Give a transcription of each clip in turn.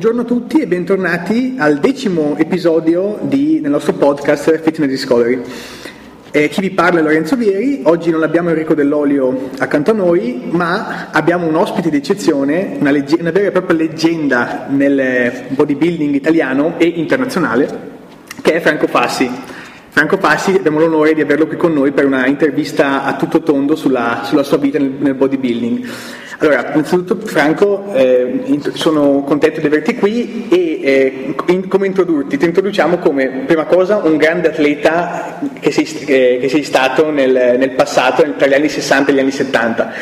Buongiorno a tutti e bentornati al decimo episodio di, del nostro podcast Fitness Discovery. Eh, chi vi parla è Lorenzo Vieri, oggi non abbiamo Enrico Dell'Olio accanto a noi, ma abbiamo un ospite d'eccezione, una, legge- una vera e propria leggenda nel bodybuilding italiano e internazionale, che è Franco Fassi. Franco Passi, abbiamo l'onore di averlo qui con noi per una intervista a tutto tondo sulla, sulla sua vita nel, nel bodybuilding. Allora, innanzitutto Franco, eh, sono contento di averti qui e eh, in, come introdurti? Ti introduciamo come, prima cosa, un grande atleta che sei, eh, che sei stato nel, nel passato, tra gli anni 60 e gli anni 70.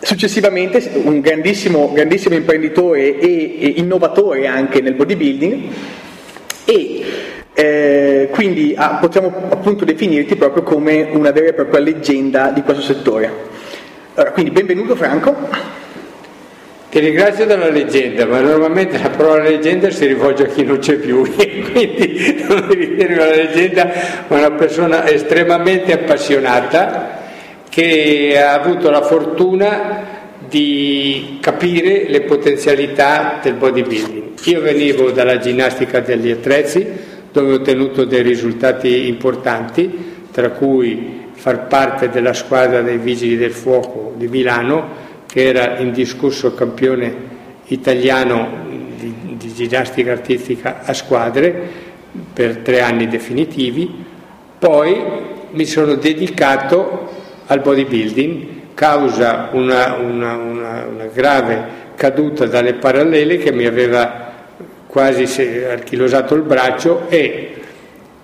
Successivamente un grandissimo, grandissimo imprenditore e, e, innovatore anche nel bodybuilding e eh, quindi ah, possiamo appunto definirti proprio come una vera e propria leggenda di questo settore. Allora, quindi benvenuto Franco. Ti ringrazio della leggenda, ma normalmente la parola leggenda si rivolge a chi non c'è più, quindi non mi ritengo una leggenda, ma una persona estremamente appassionata che ha avuto la fortuna di capire le potenzialità del bodybuilding. Io venivo dalla ginnastica degli attrezzi, dove ho ottenuto dei risultati importanti, tra cui far parte della squadra dei Vigili del Fuoco di Milano, che era indiscusso campione italiano di, di ginnastica artistica a squadre per tre anni definitivi. Poi mi sono dedicato al bodybuilding causa una, una, una, una grave caduta dalle parallele che mi aveva quasi archilosato il braccio e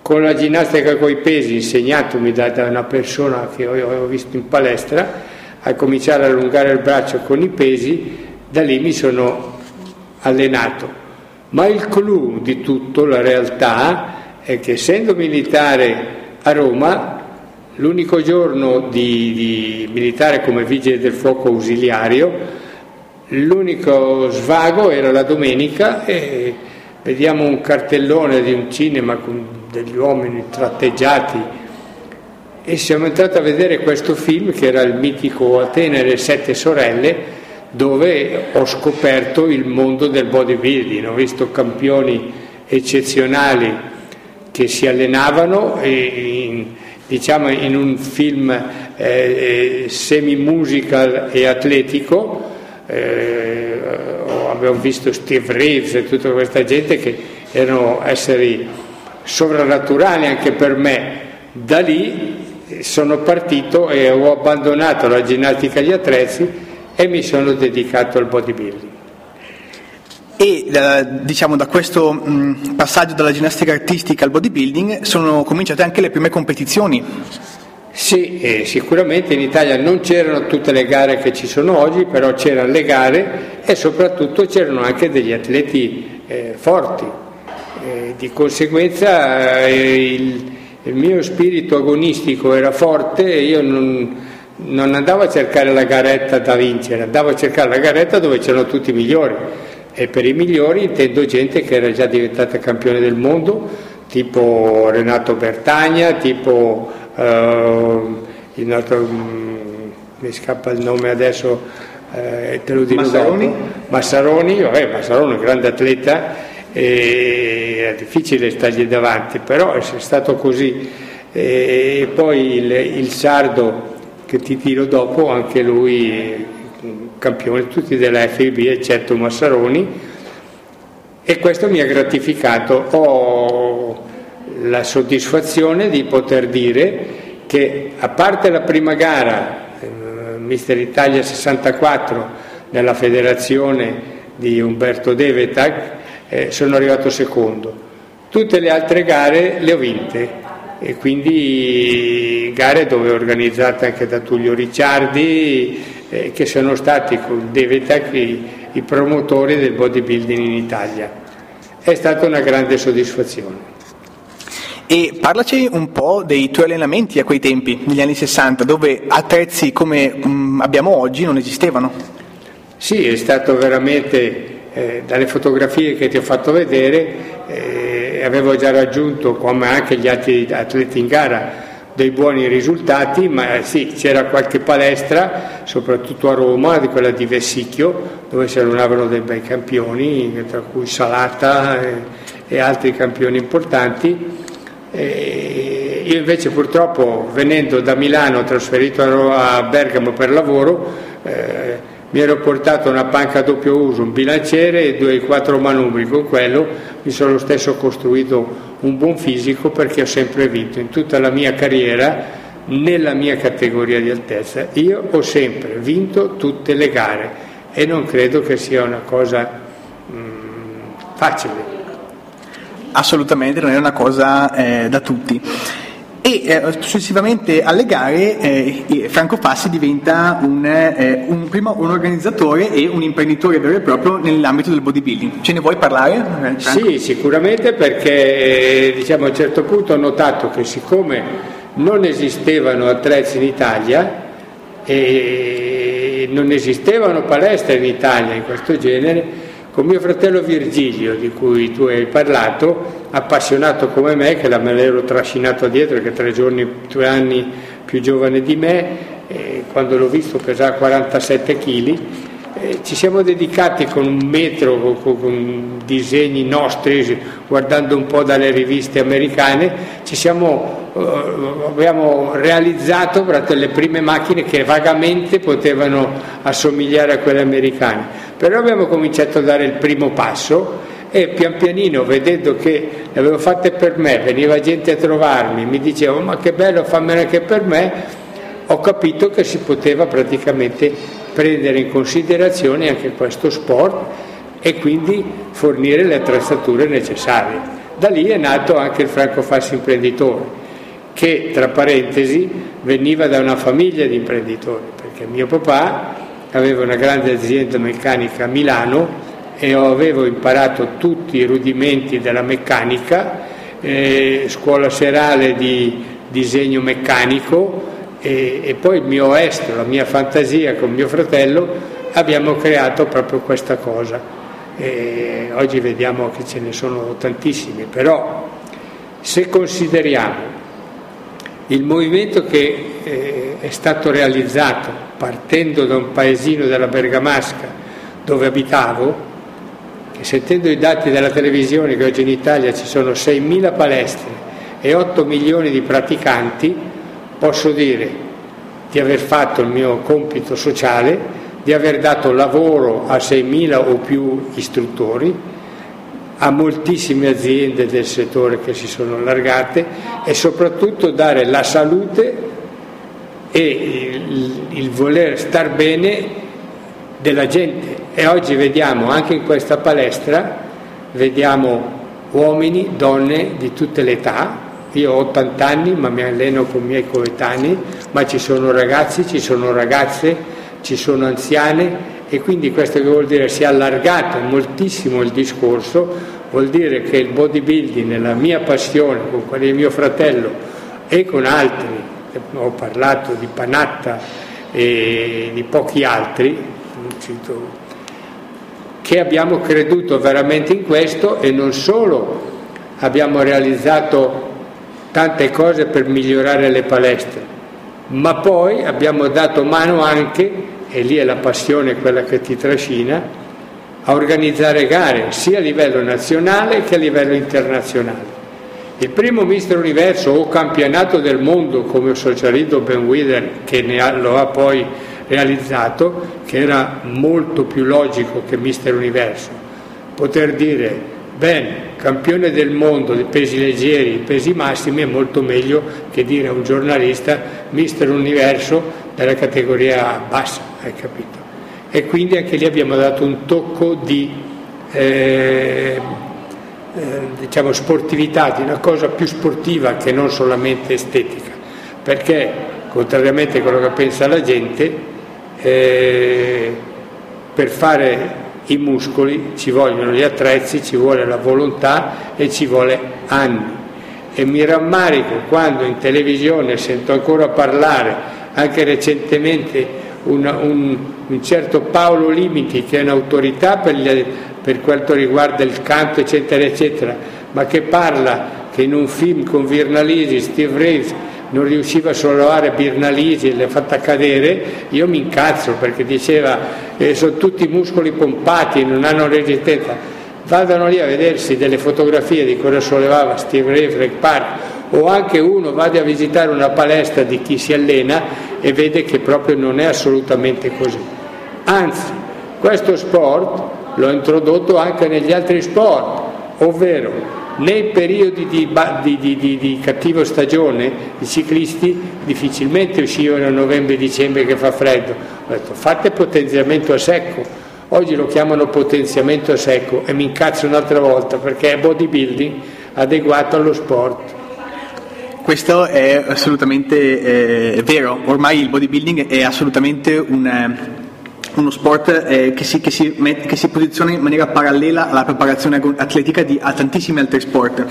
con la ginnastica coi pesi, insegnatomi da, da una persona che ho, visto in palestra, a cominciare a allungare il braccio con i pesi, da lì mi sono allenato. Ma il clou di tutto, la realtà, è che essendo militare a Roma, l'unico giorno di, di militare come vigile del fuoco ausiliario, l'unico svago era la domenica e vediamo un cartellone di un cinema con degli uomini tratteggiati. E siamo entrati a vedere questo film che era il mitico Atene e le sette sorelle dove ho scoperto il mondo del bodybuilding, ho visto campioni eccezionali che si allenavano in, diciamo in un film eh, eh semi-musical e atletico, eh, abbiamo visto Steve Reeves e tutta questa gente che erano esseri sovrannaturali anche per me. Da lì sono partito e ho abbandonato la ginnastica agli attrezzi e mi sono dedicato al bodybuilding. E diciamo da questo mh, passaggio dalla ginnastica artistica al bodybuilding sono cominciate anche le prime competizioni. Sì, eh, sicuramente in Italia non c'erano tutte le gare che ci sono oggi, però c'erano le gare e soprattutto c'erano anche degli atleti eh, forti eh, di conseguenza eh, il, il, mio spirito agonistico era forte e io non, non, andavo a cercare la garetta da vincere, andavo a cercare la garetta dove c'erano tutti i migliori e per i migliori intendo gente che era già diventata campione del mondo, tipo Renato Bertagna, tipo eh, il altro, mm, mi scappa il nome adesso, eh, te lo dico Massaroni? dopo. Massaroni, vabbè, Massaroni è un grande atleta è difficile stargli davanti, però è stato così. E poi il, il sardo che ti tiro dopo, anche lui campione, tutti della FIB, eccetto Massaroni, e questo mi ha gratificato. Ho la soddisfazione di poter dire che a parte la prima gara, eh, Mister Italia 64, nella federazione di Umberto Devetag, eh, sono arrivato secondo. Tutte le altre gare le ho vinte e quindi gare dove organizzate anche da Tullio Ricciardi eh, che sono stati con Devetec i, i promotori del bodybuilding in Italia. È stata una grande soddisfazione. E parlaci un po' dei tuoi allenamenti a quei tempi, negli anni 60, dove attrezzi come mm, abbiamo oggi non esistevano. Sì, è stato veramente eh, dalle fotografie che ti ho fatto vedere eh, avevo già raggiunto, come anche gli altri atleti in gara, dei buoni risultati, ma sì, c'era qualche palestra, soprattutto a Roma, di quella di Vessicchio, dove si allenavano dei bei campioni, tra cui Salata e, e altri campioni importanti. E io invece purtroppo venendo da Milano, trasferito a Bergamo per lavoro, eh, mi ero portato una panca a doppio uso, un bilanciere e due quattro manubri, con quello mi sono stesso costruito un buon fisico perché ho sempre vinto in tutta la mia carriera nella mia categoria di altezza. Io ho sempre vinto tutte le gare e non credo che sia una cosa mm, facile. Assolutamente non è una cosa eh, da tutti e eh, successivamente alle gare eh, Franco Fassi diventa un, eh, un, prima un organizzatore e un imprenditore vero e proprio nell'ambito del bodybuilding. Ce ne vuoi parlare? Eh, Franco? Sì, sicuramente perché diciamo, a un certo punto ho notato che siccome non esistevano attrezzi in Italia e non esistevano palestre in Italia in questo genere, con mio fratello Virgilio, di cui tu hai parlato, appassionato come me, che me l'ero trascinato dietro, che tre giorni, due anni più giovane di me, quando l'ho visto pesava 47 kg, eh, ci siamo dedicati con un metro, con, con, disegni nostri, guardando un po' dalle riviste americane, siamo, eh, abbiamo realizzato le prime macchine che vagamente potevano assomigliare a quelle americane. Però abbiamo cominciato a dare il primo passo e pian pianino, vedendo che le avevo fatte per me, veniva gente a trovarmi, mi diceva oh, ma che bello, fammene anche per me, ho capito che si poteva praticamente prendere in considerazione anche questo sport e quindi fornire le attrezzature necessarie. Da lì è nato anche il Franco Fassi imprenditore, che tra parentesi veniva da una famiglia di imprenditori, perché mio papà aveva una grande azienda meccanica a Milano e avevo imparato tutti i rudimenti della meccanica, eh, scuola serale di disegno meccanico e, e, poi il mio estro, la mia fantasia con mio fratello abbiamo creato proprio questa cosa. E oggi vediamo che ce ne sono tantissimi, però se consideriamo il movimento che eh, è stato realizzato partendo da un paesino della Bergamasca dove abitavo, e sentendo i dati della televisione che oggi in Italia ci sono 6.000 palestre e 8 milioni di praticanti, posso dire di aver fatto il mio compito sociale, di aver dato lavoro a 6.000 o più istruttori, a moltissime aziende del settore che si sono allargate e soprattutto dare la salute e il, il voler star bene della gente. E oggi vediamo anche in questa palestra, vediamo uomini, donne di tutte le età, io ho 80 anni ma mi alleno con i miei coetanei, ma ci sono ragazzi, ci sono ragazze, ci sono anziane e quindi questo che vuol dire si è allargato moltissimo il discorso, vuol dire che il bodybuilding nella mia passione, con di mio fratello e con altri, ho parlato di Panatta e di pochi altri, che abbiamo creduto veramente in questo e non solo abbiamo realizzato tante cose per migliorare le palestre, ma poi abbiamo dato mano anche e lì è la passione quella che ti trascina, a organizzare gare sia a livello nazionale che a livello internazionale. Il primo Mister Universo o campionato del mondo come Socialito Ben Wither che ha, lo ha poi realizzato, che era molto più logico che Mister Universo, poter dire Ben, campione del mondo dei pesi leggeri, pesi massimi è molto meglio che dire a un giornalista Mister Universo della categoria bassa, hai capito? E quindi anche lì abbiamo dato un tocco di eh, eh, diciamo sportività, di una cosa più sportiva che non solamente estetica, perché contrariamente a quello che pensa la gente, eh, per fare i muscoli ci vogliono gli attrezzi, ci vuole la volontà e ci vuole anni. E mi rammarico quando in televisione sento ancora parlare anche recentemente una, un, un, certo Paolo Limiti che è un'autorità per, gli, per quanto riguarda il canto eccetera eccetera, ma che parla che in un film con Virnalisi, Steve Reeves non riusciva a sollevare Birnalisi e l'ha fatta cadere, io mi incazzo perché diceva eh, sono tutti muscoli pompati, non hanno resistenza. Vadano lì a vedersi delle fotografie di cosa sollevava Steve Ray, Frank Park o anche uno vada a visitare una palestra di chi si allena e vede che proprio non è assolutamente così. Anzi, questo sport l'ho introdotto anche negli altri sport, ovvero nei periodi di, di, di, di, cattiva stagione i ciclisti difficilmente uscivano a novembre e dicembre che fa freddo. Ho detto fate potenziamento a secco. Oggi lo chiamano potenziamento a secco e mi incazzo un'altra volta perché è bodybuilding adeguato allo sport. Questo è assolutamente eh, vero, ormai il bodybuilding è assolutamente un, uno sport eh, che, si, che, si met, che, si, posiziona in maniera parallela alla preparazione atletica di a tantissimi altri sport.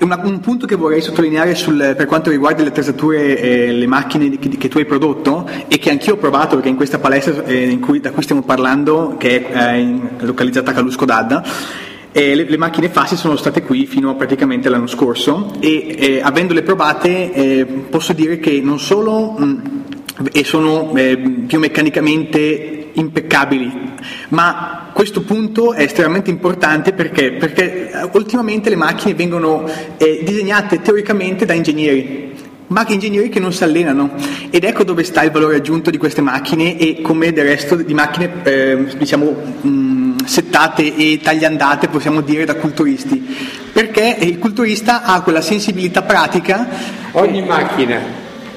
Una, un punto che vorrei sottolineare sul, per quanto riguarda le attrezzature eh, le macchine che, che, tu hai prodotto e che anch'io ho provato perché in questa palestra eh, cui, da cui stiamo parlando, che è eh, in, localizzata a Calusco d'Adda, eh, le, le, macchine FASI sono state qui fino a praticamente l'anno scorso e eh, avendole provate eh, posso dire che non solo mh, sono biomeccanicamente impeccabili, ma questo punto è estremamente importante perché, perché eh, ultimamente le macchine vengono eh, disegnate teoricamente da ingegneri, ma ingegneri che non si allenano. Ed ecco dove sta il valore aggiunto di queste macchine e come del resto di macchine eh, diciamo mh, settate e tagliandate possiamo dire da culturisti. Perché il culturista ha quella sensibilità pratica ogni macchina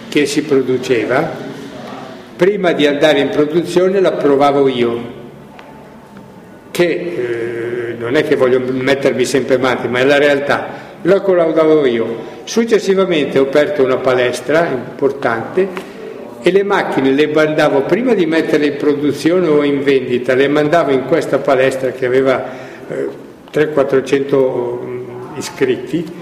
che si produceva prima di andare in produzione la provavo io, che eh, non è che voglio mettermi sempre avanti, ma è la realtà, la collaudavo io. Successivamente ho aperto una palestra importante e le macchine le mandavo prima di metterle in produzione o in vendita, le mandavo in questa palestra che aveva eh, 300-400 mm, iscritti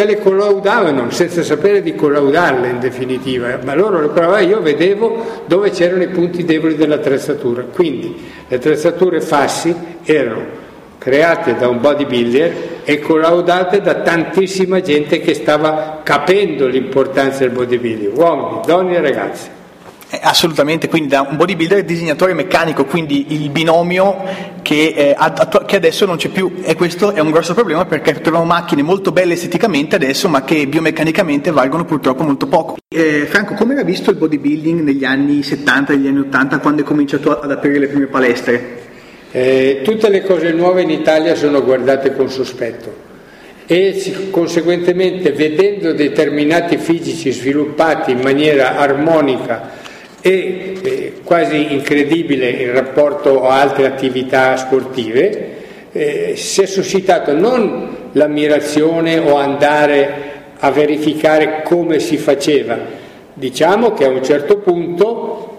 che le collaudavano senza sapere di collaudarle in definitiva, ma loro le provavano, io vedevo dove c'erano i punti deboli dell'attrezzatura, quindi le attrezzature fassi erano create da un bodybuilder e collaudate da tantissima gente che stava capendo l'importanza del bodybuilding, uomini, donne e ragazzi. Eh, assolutamente, quindi da un bodybuilder e disegnatore meccanico, quindi il binomio che, eh, attu- che, adesso non c'è più e questo è un grosso problema perché troviamo macchine molto belle esteticamente adesso ma che biomeccanicamente valgono purtroppo molto poco. Eh, Franco, come era visto il bodybuilding negli anni 70 e negli anni 80 quando hai cominciato ad aprire le prime palestre? Eh, tutte le cose nuove in Italia sono guardate con sospetto e conseguentemente vedendo determinati fisici sviluppati in maniera armonica e eh, quasi incredibile in rapporto a altre attività sportive, eh, si è suscitato non l'ammirazione o andare a verificare come si faceva, diciamo che a un certo punto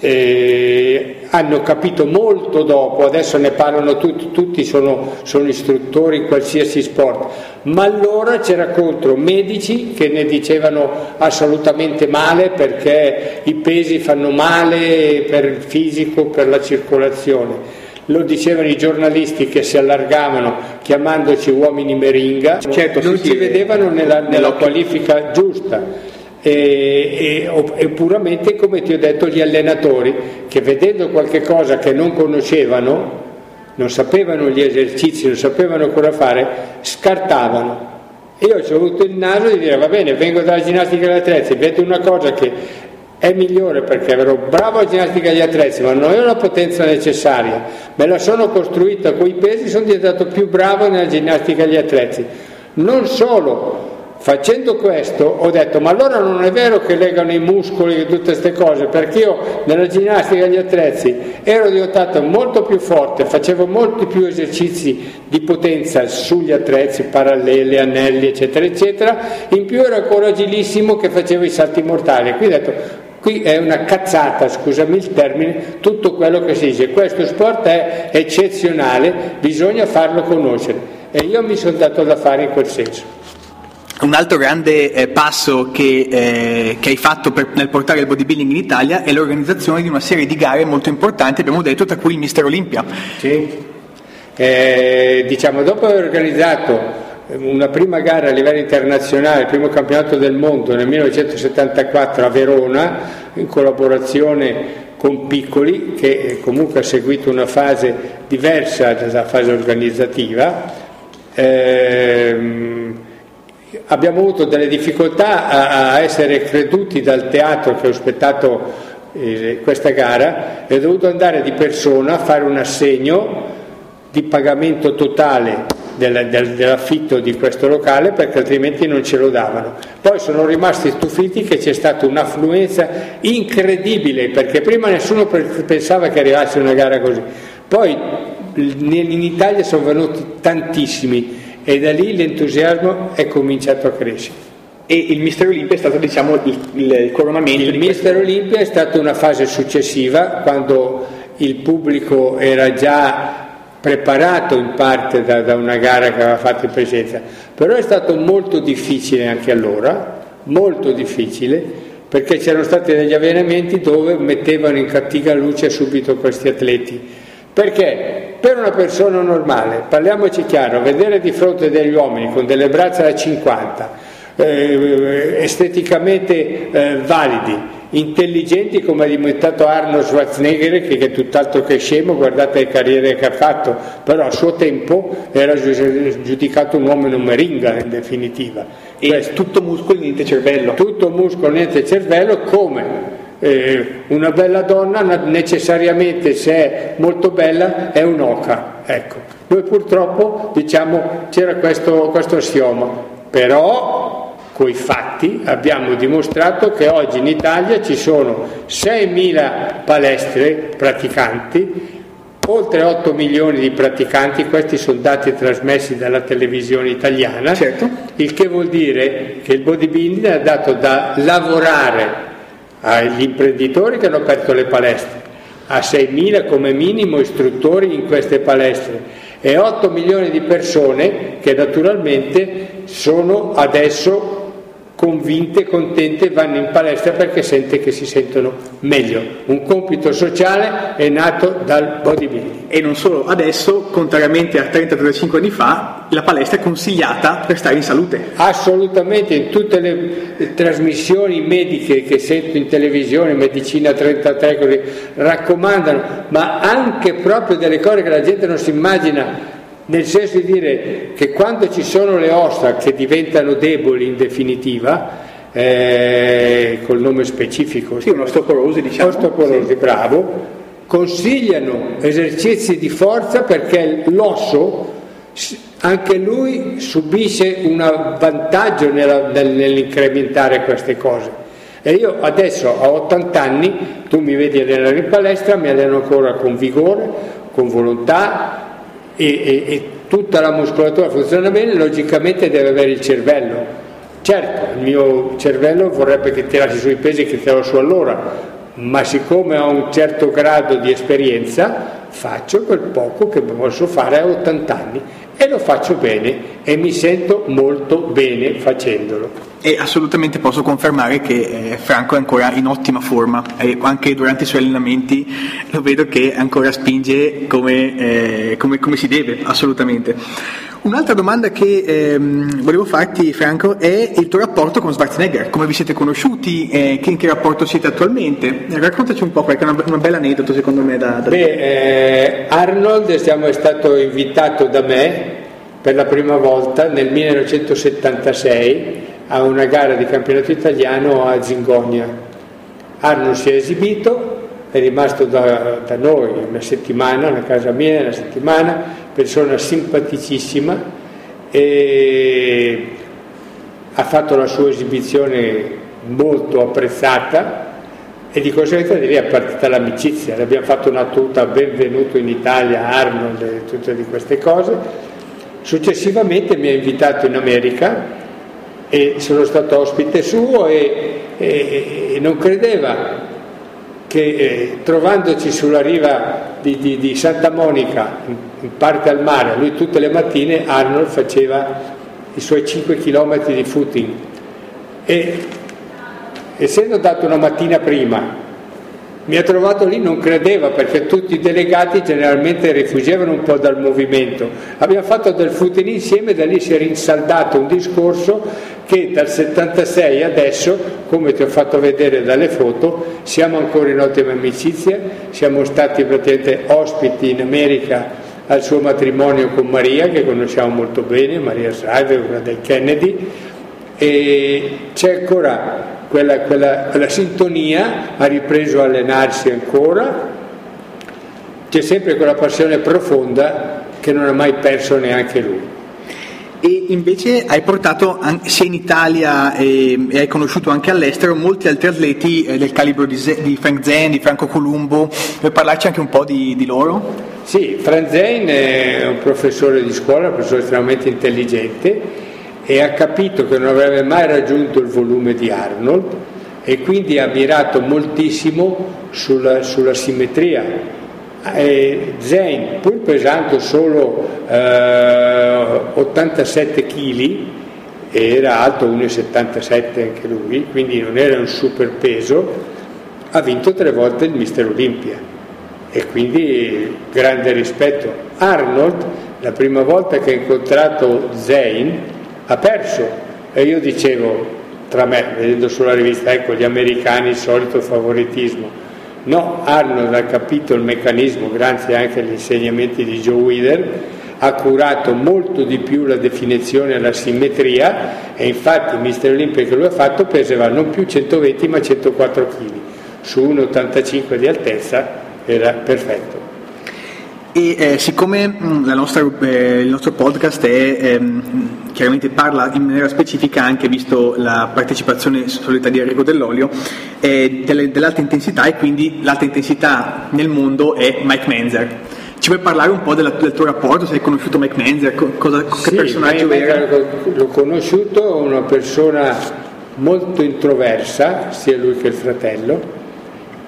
eh, hanno capito molto dopo, adesso ne parlano tutti, tutti sono, sono, istruttori in qualsiasi sport, ma allora c'era contro medici che ne dicevano assolutamente male perché i pesi fanno male per il fisico, per la circolazione. Lo dicevano i giornalisti che si allargavano chiamandoci uomini meringa, certo, non sì, ci vedevano nella, nella qualifica giusta e, e, e, puramente come ti ho detto gli allenatori che vedendo qualche cosa che non conoscevano, non sapevano gli esercizi, non sapevano cosa fare, scartavano. E io ho avuto il naso di dire va bene, vengo dalla ginnastica degli attrezzi, vedo una cosa che è migliore perché ero bravo a ginnastica degli attrezzi, ma non ho la potenza necessaria, me la sono costruita con i pesi, sono diventato più bravo nella ginnastica degli attrezzi. Non solo, Facendo questo ho detto, ma allora non è vero che legano i muscoli e tutte queste cose, perché io nella ginnastica degli attrezzi ero diventato molto più forte, facevo molti più esercizi di potenza sugli attrezzi, parallele, anelli, eccetera, eccetera, in più ero ancora agilissimo che facevo i salti mortali. Qui ho detto, qui è una cazzata, scusami il termine, tutto quello che si dice, questo sport è eccezionale, bisogna farlo conoscere. E io mi sono dato da fare in quel senso. Un altro grande eh, passo che, eh, che, hai fatto per, nel portare il bodybuilding in Italia è l'organizzazione di una serie di gare molto importanti, abbiamo detto, tra cui il Mister Olimpia. Sì, eh, diciamo, dopo aver organizzato una prima gara a livello internazionale, il primo campionato del mondo nel 1974 a Verona, in collaborazione con Piccoli, che comunque ha seguito una fase diversa dalla fase organizzativa. Ehm, abbiamo avuto delle difficoltà a, a, essere creduti dal teatro che ho aspettato eh, questa gara e ho dovuto andare di persona a fare un assegno di pagamento totale del, del, dell'affitto di questo locale perché altrimenti non ce lo davano. Poi sono rimasti stupiti che c'è stata un'affluenza incredibile perché prima nessuno pensava che arrivasse una gara così. Poi in Italia sono venuti tantissimi e da lì l'entusiasmo è cominciato a crescere. E il Mister Olimpia è stato diciamo il, il coronamento? Il Mister Olimpia è stata una fase successiva quando il pubblico era già preparato in parte da, da, una gara che aveva fatto in presenza, però è stato molto difficile anche allora, molto difficile, perché c'erano stati degli avvenimenti dove mettevano in cattiva luce subito questi atleti. Perché per una persona normale, parliamoci chiaro, vedere di fronte degli uomini con delle braccia da 50, eh, esteticamente eh, validi, intelligenti come è diventato Arnold Schwarzenegger che, che è tutt'altro che scemo, guardate le carriere che ha fatto, però a suo tempo era giudicato un uomo in un meringa in definitiva. E Questo, tutto muscolo, niente cervello. Tutto muscolo, niente cervello, come eh, una bella donna necessariamente se è molto bella è un'oca. Ecco. Noi purtroppo diciamo c'era questo, questo assioma, però coi fatti abbiamo dimostrato che oggi in Italia ci sono 6.000 palestre praticanti, oltre 8 milioni di praticanti, questi sono dati trasmessi dalla televisione italiana, certo. il che vuol dire che il bodybuilding ha dato da lavorare agli imprenditori che hanno aperto le palestre, a 6.000 come minimo istruttori in queste palestre. E 8 milioni di persone che naturalmente sono adesso convinte, contente, vanno in palestra perché sente che si sentono meglio. Un compito sociale è nato dal bodybuilding. E non solo, adesso, contrariamente a 30-35 anni fa, la palestra è consigliata per stare in salute. Assolutamente, in tutte le trasmissioni mediche che sento in televisione, Medicina 33, così, raccomandano, ma anche proprio delle cose che la gente non si immagina nel senso di dire che quando ci sono le ossa che diventano deboli in definitiva, eh, col nome specifico, sì, osteoporosi diciamo, osteoporosi, sì. bravo, consigliano esercizi di forza perché l'osso anche lui subisce un vantaggio nell'incrementare queste cose. E io adesso a 80 anni, tu mi vedi allenare in palestra, mi alleno ancora con vigore, con volontà, e, e, e tutta la muscolatura funziona bene, logicamente deve avere il cervello. Certo, il mio cervello vorrebbe che tirassi sui pesi che tirò su allora, ma siccome ho un certo grado di esperienza, faccio quel poco che posso fare a 80 anni e lo faccio bene e mi sento molto bene facendolo. E assolutamente posso confermare che eh, Franco è ancora in ottima forma e anche durante i suoi allenamenti lo vedo che ancora spinge come, eh, come, come si deve, assolutamente. Un'altra domanda che ehm, volevo farti, Franco, è il tuo rapporto con Schwarzenegger. Come vi siete conosciuti? Eh, che, in che rapporto siete attualmente? Raccontaci un po', perché è una, una bella aneddoto secondo me da... da... Beh, eh, Arnold siamo, è stato invitato da me per la prima volta nel 1976 a una gara di campionato italiano a Zingogna. Arnold si è esibito, è rimasto da, da noi una settimana, a casa mia, una settimana, persona simpaticissima e ha fatto la sua esibizione molto apprezzata e di conseguenza di lì è partita l'amicizia, le abbiamo fatto una tuta benvenuto in Italia, Arnold e tutte di queste cose. Successivamente mi ha invitato in America e sono stato ospite suo e, e, e non credeva che eh, trovandoci sulla riva di, di, di Santa Monica, in, in, parte al mare, lui tutte le mattine Arnold faceva i suoi 5 km di footing e essendo andato una mattina prima mi ha trovato lì, non credeva perché tutti i delegati generalmente rifuggivano un po' dal movimento. Abbiamo fatto del footing insieme da lì si è rinsaldato un discorso che dal 76 adesso, come ti ho fatto vedere dalle foto, siamo ancora in ottime amicizie, siamo stati praticamente ospiti in America al suo matrimonio con Maria, che conosciamo molto bene, Maria Schreiber, una dei Kennedy, e c'è ancora quella, quella, quella sintonia, ha ripreso a allenarsi ancora, c'è sempre quella passione profonda che non ha mai perso neanche lui. E invece hai portato sia in Italia e, e, hai conosciuto anche all'estero molti altri atleti eh, del calibro di, Frank Zen, di Franco Columbo, per parlarci anche un po' di, di loro? Sì, Frank Zen è un professore di scuola, un professore estremamente intelligente e ha capito che non avrebbe mai raggiunto il volume di Arnold e quindi ha mirato moltissimo sulla, sulla simmetria. E Zayn, pur pesando solo eh, 87 kg, era alto 1,77 anche lui, quindi non era un super peso, ha vinto tre volte il Mister Olympia e quindi grande rispetto. Arnold, la prima volta che ha incontrato Zayn, ha perso e io dicevo tra me, vedendo sulla rivista, ecco gli americani il solito favoritismo. No, Arnold ha capito il meccanismo grazie anche agli insegnamenti di Joe Wheeler, ha curato molto di più la definizione e la simmetria e infatti il Mister Olympia che lui ha fatto pesava non più 120 ma 104 kg, su 1,85 di altezza era perfetto. E eh, siccome mm, nostra, eh, il nostro podcast è, ehm, chiaramente parla in maniera specifica anche visto la partecipazione solita di Enrico Dell'Olio eh, dell'alta intensità e quindi l'alta intensità nel mondo è Mike Menzer. Ci vuoi parlare un po' della, del tuo rapporto? Se hai conosciuto Mike Menzer? Cosa, sì, che personaggio era? L'ho conosciuto, una persona molto introversa, sia lui che il fratello,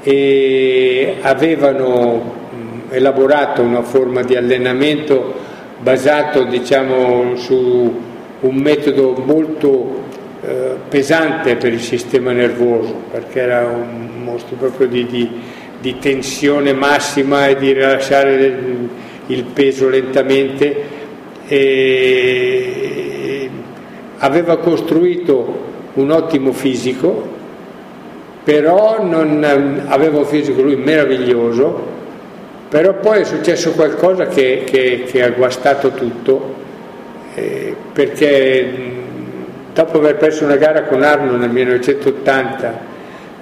e avevano elaborato una forma di allenamento basato diciamo, su un metodo molto eh, pesante per il sistema nervoso, perché era un mostro proprio di, di, di tensione massima e di rilasciare il, il peso lentamente. E aveva costruito un ottimo fisico, però non, aveva un fisico lui meraviglioso, però poi è successo qualcosa che, che, che ha guastato tutto, eh, perché dopo aver perso una gara con Arno nel 1980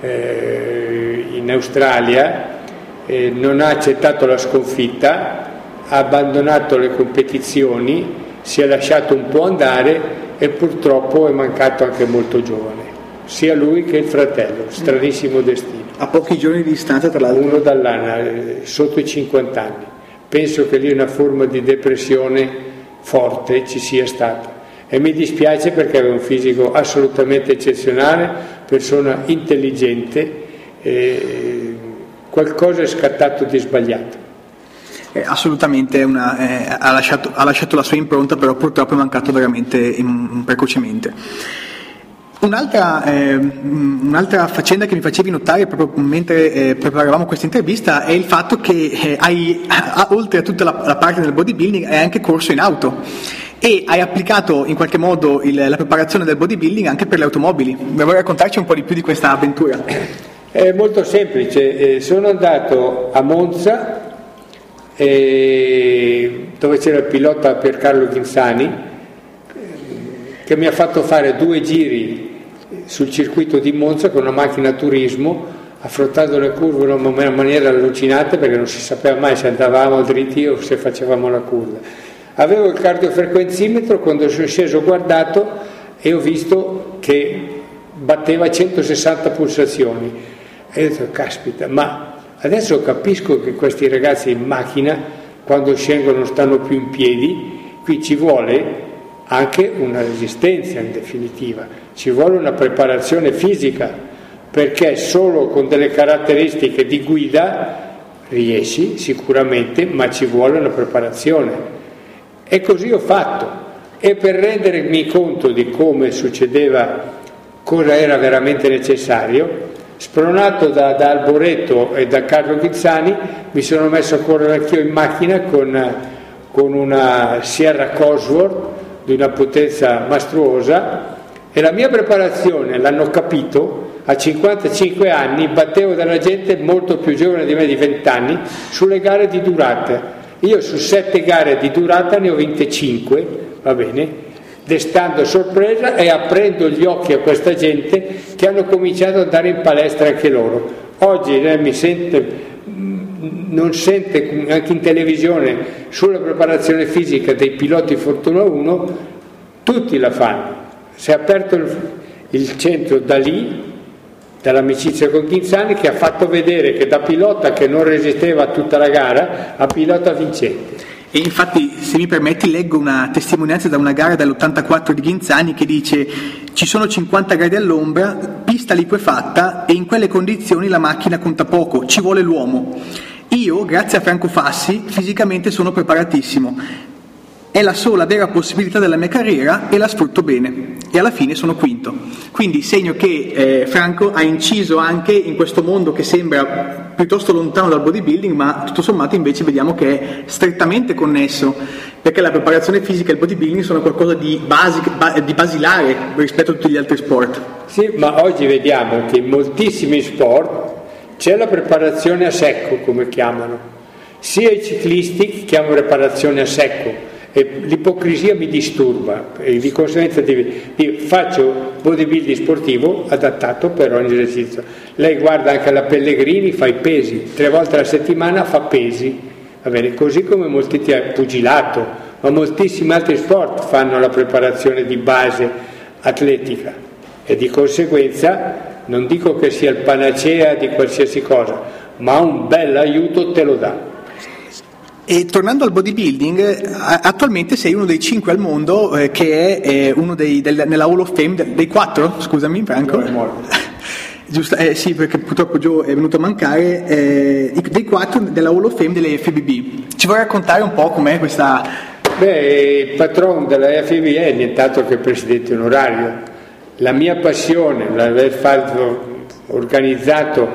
eh, in Australia, eh, non ha accettato la sconfitta, ha abbandonato le competizioni, si è lasciato un po' andare e purtroppo è mancato anche molto giovane, sia lui che il fratello, stranissimo destino a pochi giorni di distanza tra l'altro. Uno dall'anno, eh, sotto i 50 anni. Penso che lì una forma di depressione forte ci sia stata. E mi dispiace perché aveva un fisico assolutamente eccezionale, persona intelligente, eh, qualcosa è scattato di sbagliato. Eh, assolutamente una, eh, ha, lasciato, ha, lasciato, la sua impronta, però purtroppo è mancato veramente in, precocemente. Un'altra, eh, un'altra, faccenda che mi facevi notare proprio mentre eh, preparavamo questa intervista è il fatto che eh, hai, a, oltre a tutta la, la, parte del bodybuilding, hai anche corso in auto e hai applicato in qualche modo il, la preparazione del bodybuilding anche per le automobili. Vuoi raccontarci un po' di più di questa avventura? È molto semplice, eh, sono andato a Monza eh, dove c'era il pilota Piercarlo Ghinzani che mi ha fatto fare due giri sul circuito di Monza con una macchina turismo, affrontando le curve in una maniera allucinante perché non si sapeva mai se andavamo dritti o se facevamo la curva. Avevo il cardiofrequenzimetro, quando sono sceso ho guardato e ho visto che batteva 160 pulsazioni. E ho detto, caspita, ma adesso capisco che questi ragazzi in macchina, quando scendono, non stanno più in piedi, qui ci vuole anche una resistenza in definitiva, ci vuole una preparazione fisica, perché solo con delle caratteristiche di guida riesci sicuramente, ma ci vuole una preparazione. E così ho fatto. E per rendermi conto di come succedeva, cosa era veramente necessario, Spronato da, da, Alboreto e da Carlo Ghizzani mi sono messo a correre anch'io in macchina con, con una Sierra Cosworth di una potenza mastruosa e la mia preparazione, l'hanno capito, a 55 anni battevo della gente molto più giovane di me di 20 anni sulle gare di durata. Io su 7 gare di durata ne ho vinte 5, va bene, destando sorpresa e aprendo gli occhi a questa gente che hanno cominciato ad andare in palestra anche loro. Oggi eh, mi sente, mm, non sente anche in televisione sulla preparazione fisica dei piloti Fortuna 1, tutti la fanno. Si è aperto il, il centro da lì, dall'amicizia con Ghinzani, che ha fatto vedere che da pilota che non resisteva tutta la gara a pilota vincente. E infatti, se mi permetti, leggo una testimonianza da una gara dell'84 di Ghinzani che dice ci sono 50 gradi all'ombra, pista liquefatta e in quelle condizioni la macchina conta poco, ci vuole l'uomo. Io, grazie a Franco Fassi, fisicamente sono preparatissimo. È la sola vera possibilità della mia carriera e la sfrutto bene. E alla fine sono quinto. Quindi segno che eh, Franco ha inciso anche in questo mondo che sembra piuttosto lontano dal bodybuilding, ma tutto sommato invece vediamo che è strettamente connesso, perché la preparazione fisica e il bodybuilding sono qualcosa di, basic, di basilare rispetto a tutti gli altri sport. Sì, ma oggi vediamo che in moltissimi sport c'è la preparazione a secco, come chiamano. Sia i ciclisti chiamano preparazione a secco, e l'ipocrisia mi disturba. E di conseguenza di, di, faccio bodybuilding sportivo adattato per ogni esercizio. Lei guarda anche la Pellegrini, fa i pesi, tre volte alla settimana fa pesi, va bene, così come molti pugilato, ma moltissimi altri sport fanno la preparazione di base atletica. E di conseguenza non dico che sia il panacea di qualsiasi cosa, ma un bel aiuto te lo dà. E tornando al bodybuilding, attualmente sei uno dei cinque al mondo eh, che è eh, uno dei, del, nella Hall of Fame, dei quattro, scusami Franco. Giusto, eh, sì, perché purtroppo Joe è venuto a mancare, eh, dei quattro della Hall of Fame delle FBB. Ci vuoi raccontare un po' com'è questa... Beh, il patron della FBB è nient'altro che il presidente onorario. La mia passione, l'aver fatto, organizzato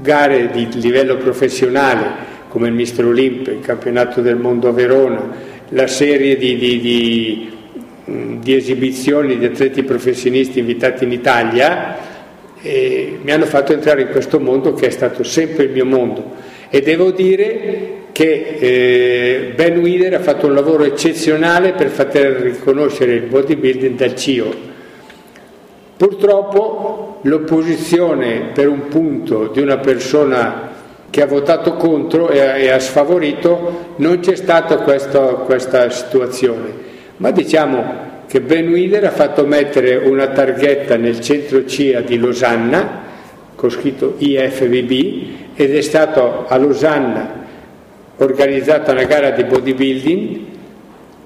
gare di livello professionale, come il Mister Olimp, il campionato del mondo a Verona, la serie di, di, di, di esibizioni di atleti professionisti invitati in Italia, mi hanno fatto entrare in questo mondo che è stato sempre il mio mondo. E devo dire che eh, Ben Wider ha fatto un lavoro eccezionale per far riconoscere il bodybuilding dal CIO. Purtroppo l'opposizione per un punto di una persona che ha votato contro e, ha sfavorito, non c'è stata questa, questa situazione. Ma diciamo che Ben Wheeler ha fatto mettere una targhetta nel centro CIA di Losanna, con scritto IFBB, ed è stato a Losanna organizzata una gara di bodybuilding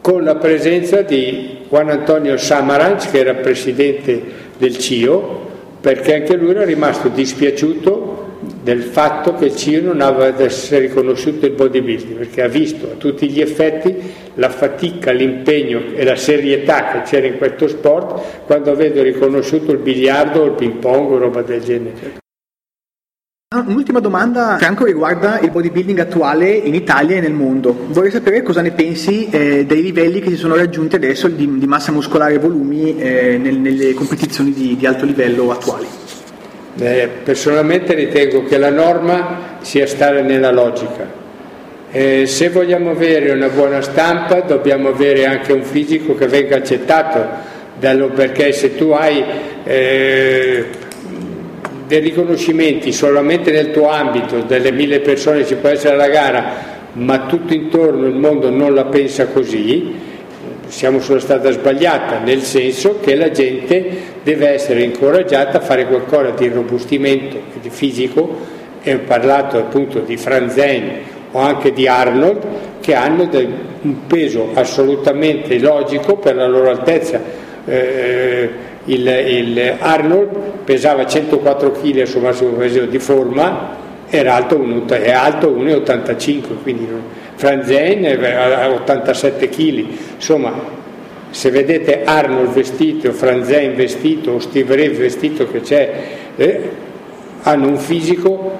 con la presenza di Juan Antonio Samaranch, che era presidente del CIO, perché anche lui era rimasto dispiaciuto del fatto che il CIO non essere riconosciuto il bodybuilding, perché ha visto a tutti gli effetti la fatica, l'impegno e la serietà che c'era in questo sport quando vedo riconosciuto il biliardo o il ping pong o roba del genere. Un'ultima domanda, Franco, riguarda il bodybuilding attuale in Italia e nel mondo. Vorrei sapere cosa ne pensi eh, dei livelli che si sono raggiunti adesso di, di massa muscolare e volumi eh, nel, nelle competizioni di, di alto livello attuali. Eh, personalmente ritengo che la norma sia stare nella logica. Eh, se vogliamo avere una buona stampa dobbiamo avere anche un fisico che venga accettato dallo, perché se tu hai eh, dei riconoscimenti solamente nel tuo ambito, delle mille persone ci può essere la gara, ma tutto intorno il mondo non la pensa così, siamo sulla strada sbagliata, nel senso che la gente deve essere incoraggiata a fare qualcosa di robustimento di fisico, e ho parlato appunto di Franzen o anche di Arnold, che hanno un peso assolutamente logico per la loro altezza. Eh, il, il, Arnold pesava 104 kg al suo massimo peso di forma, era alto, è alto 1,85 quindi Franzen a 87 kg, insomma se vedete Arnold vestito, Franzen vestito o Steve Ray vestito che c'è, eh, hanno un fisico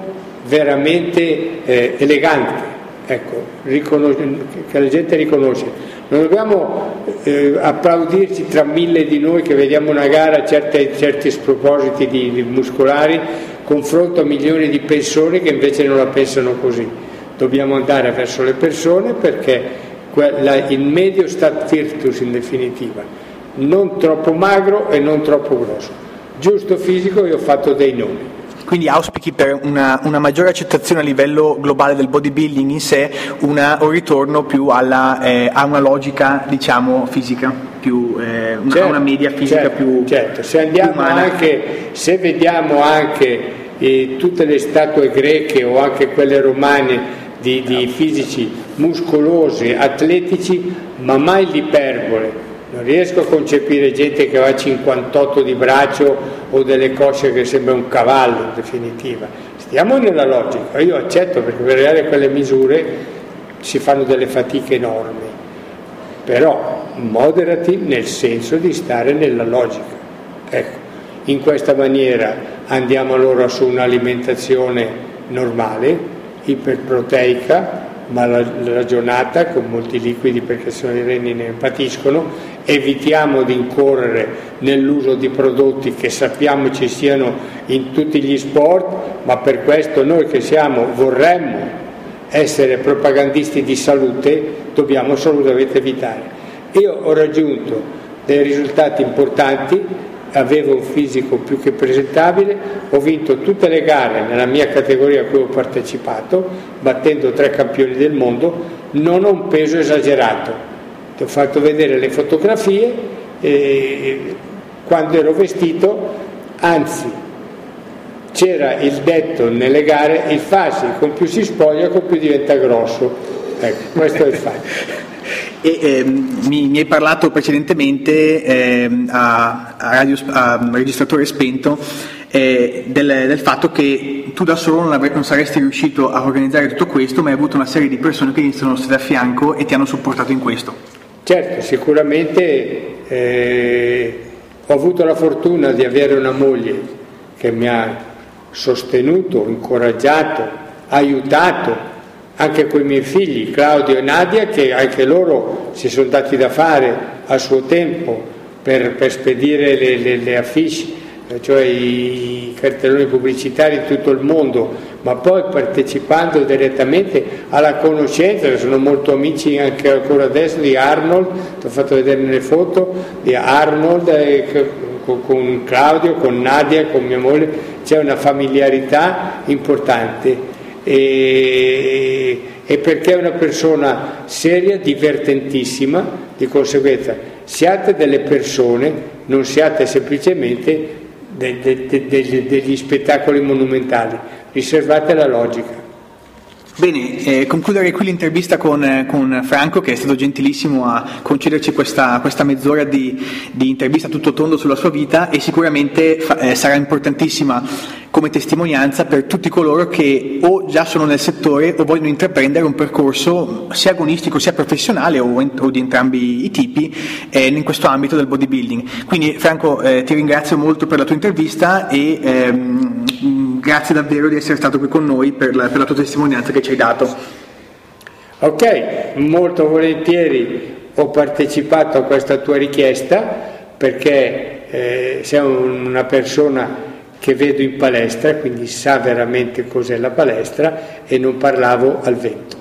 veramente eh, elegante, ecco, che la gente riconosce. Non dobbiamo eh, applaudirci tra mille di noi che vediamo una gara certe, certi spropositi di, di muscolari confronto a milioni di persone che invece non la pensano così. Dobbiamo andare verso le persone perché quella, il medio stat virtus in definitiva, non troppo magro e non troppo grosso. Giusto fisico e ho fatto dei nomi. Quindi auspichi per una, una, maggiore accettazione a livello globale del bodybuilding in sé una, un ritorno più alla, eh, a una logica diciamo fisica, più, eh, una, certo, una, media fisica certo, più certo. Se, andiamo anche, se vediamo anche eh, tutte le statue greche o anche quelle romane di, di fisici muscolosi, atletici, ma mai l'iperbole non riesco a concepire gente che ha 58 di braccio o delle cosce che sembra un cavallo in definitiva. Stiamo nella logica, io accetto perché per arrivare a quelle misure si fanno delle fatiche enormi, però moderati nel senso di stare nella logica. Ecco, in questa maniera andiamo allora su un'alimentazione normale, iperproteica, ma ragionata con molti liquidi perché se no i reni ne patiscono evitiamo di incorrere nell'uso di prodotti che sappiamo ci siano in tutti gli sport, ma per questo noi che siamo, vorremmo essere propagandisti di salute, dobbiamo assolutamente evitare. Io ho raggiunto dei risultati importanti, avevo un fisico più che presentabile, ho vinto tutte le gare nella mia categoria a cui ho partecipato, battendo tre campioni del mondo, non ho un peso esagerato, ti ho fatto vedere le fotografie e quando ero vestito, anzi c'era il detto nelle gare, il farsi con più si spoglia, con più diventa grosso. Ecco, questo è il fatto. E, ehm, mi, mi, hai parlato precedentemente ehm, a, a, radio, a, registratore spento eh, del, del, fatto che tu da solo non, avre, non, saresti riuscito a organizzare tutto questo, ma hai avuto una serie di persone che sono state a fianco e ti hanno supportato in questo. Certo, sicuramente eh, ho avuto la fortuna di avere una moglie che mi ha sostenuto, incoraggiato, aiutato, anche con i miei figli, Claudio e Nadia, che anche loro si sono dati da fare a suo tempo per, per spedire le, le, le affiche cioè i cartelloni pubblicitari in tutto il mondo, ma poi partecipando direttamente alla conoscenza, sono molto amici anche ancora adesso di Arnold, ti ho fatto vedere nelle foto, di Arnold eh, con Claudio, con Nadia, con mia moglie, c'è una familiarità importante. E, e perché è una persona seria, divertentissima, di conseguenza siate delle persone, non siate semplicemente de, de, de, degli spettacoli monumentali, riservate alla logica. Bene, eh, concluderei qui l'intervista con, eh, con, Franco che è stato gentilissimo a concederci questa, questa mezz'ora di, di, intervista tutto tondo sulla sua vita e sicuramente fa, eh, sarà importantissima come testimonianza per tutti coloro che o già sono nel settore o vogliono intraprendere un percorso sia agonistico sia professionale o, in, o di entrambi i tipi eh, in questo ambito del bodybuilding. Quindi Franco eh, ti ringrazio molto per la tua intervista e ehm, grazie davvero di essere stato qui con noi per la, per la tua testimonianza che ci hai dato. Ok, molto volentieri ho partecipato a questa tua richiesta perché eh, sei una persona che vedo in palestra, quindi sa veramente cos'è la palestra e non parlavo al vento.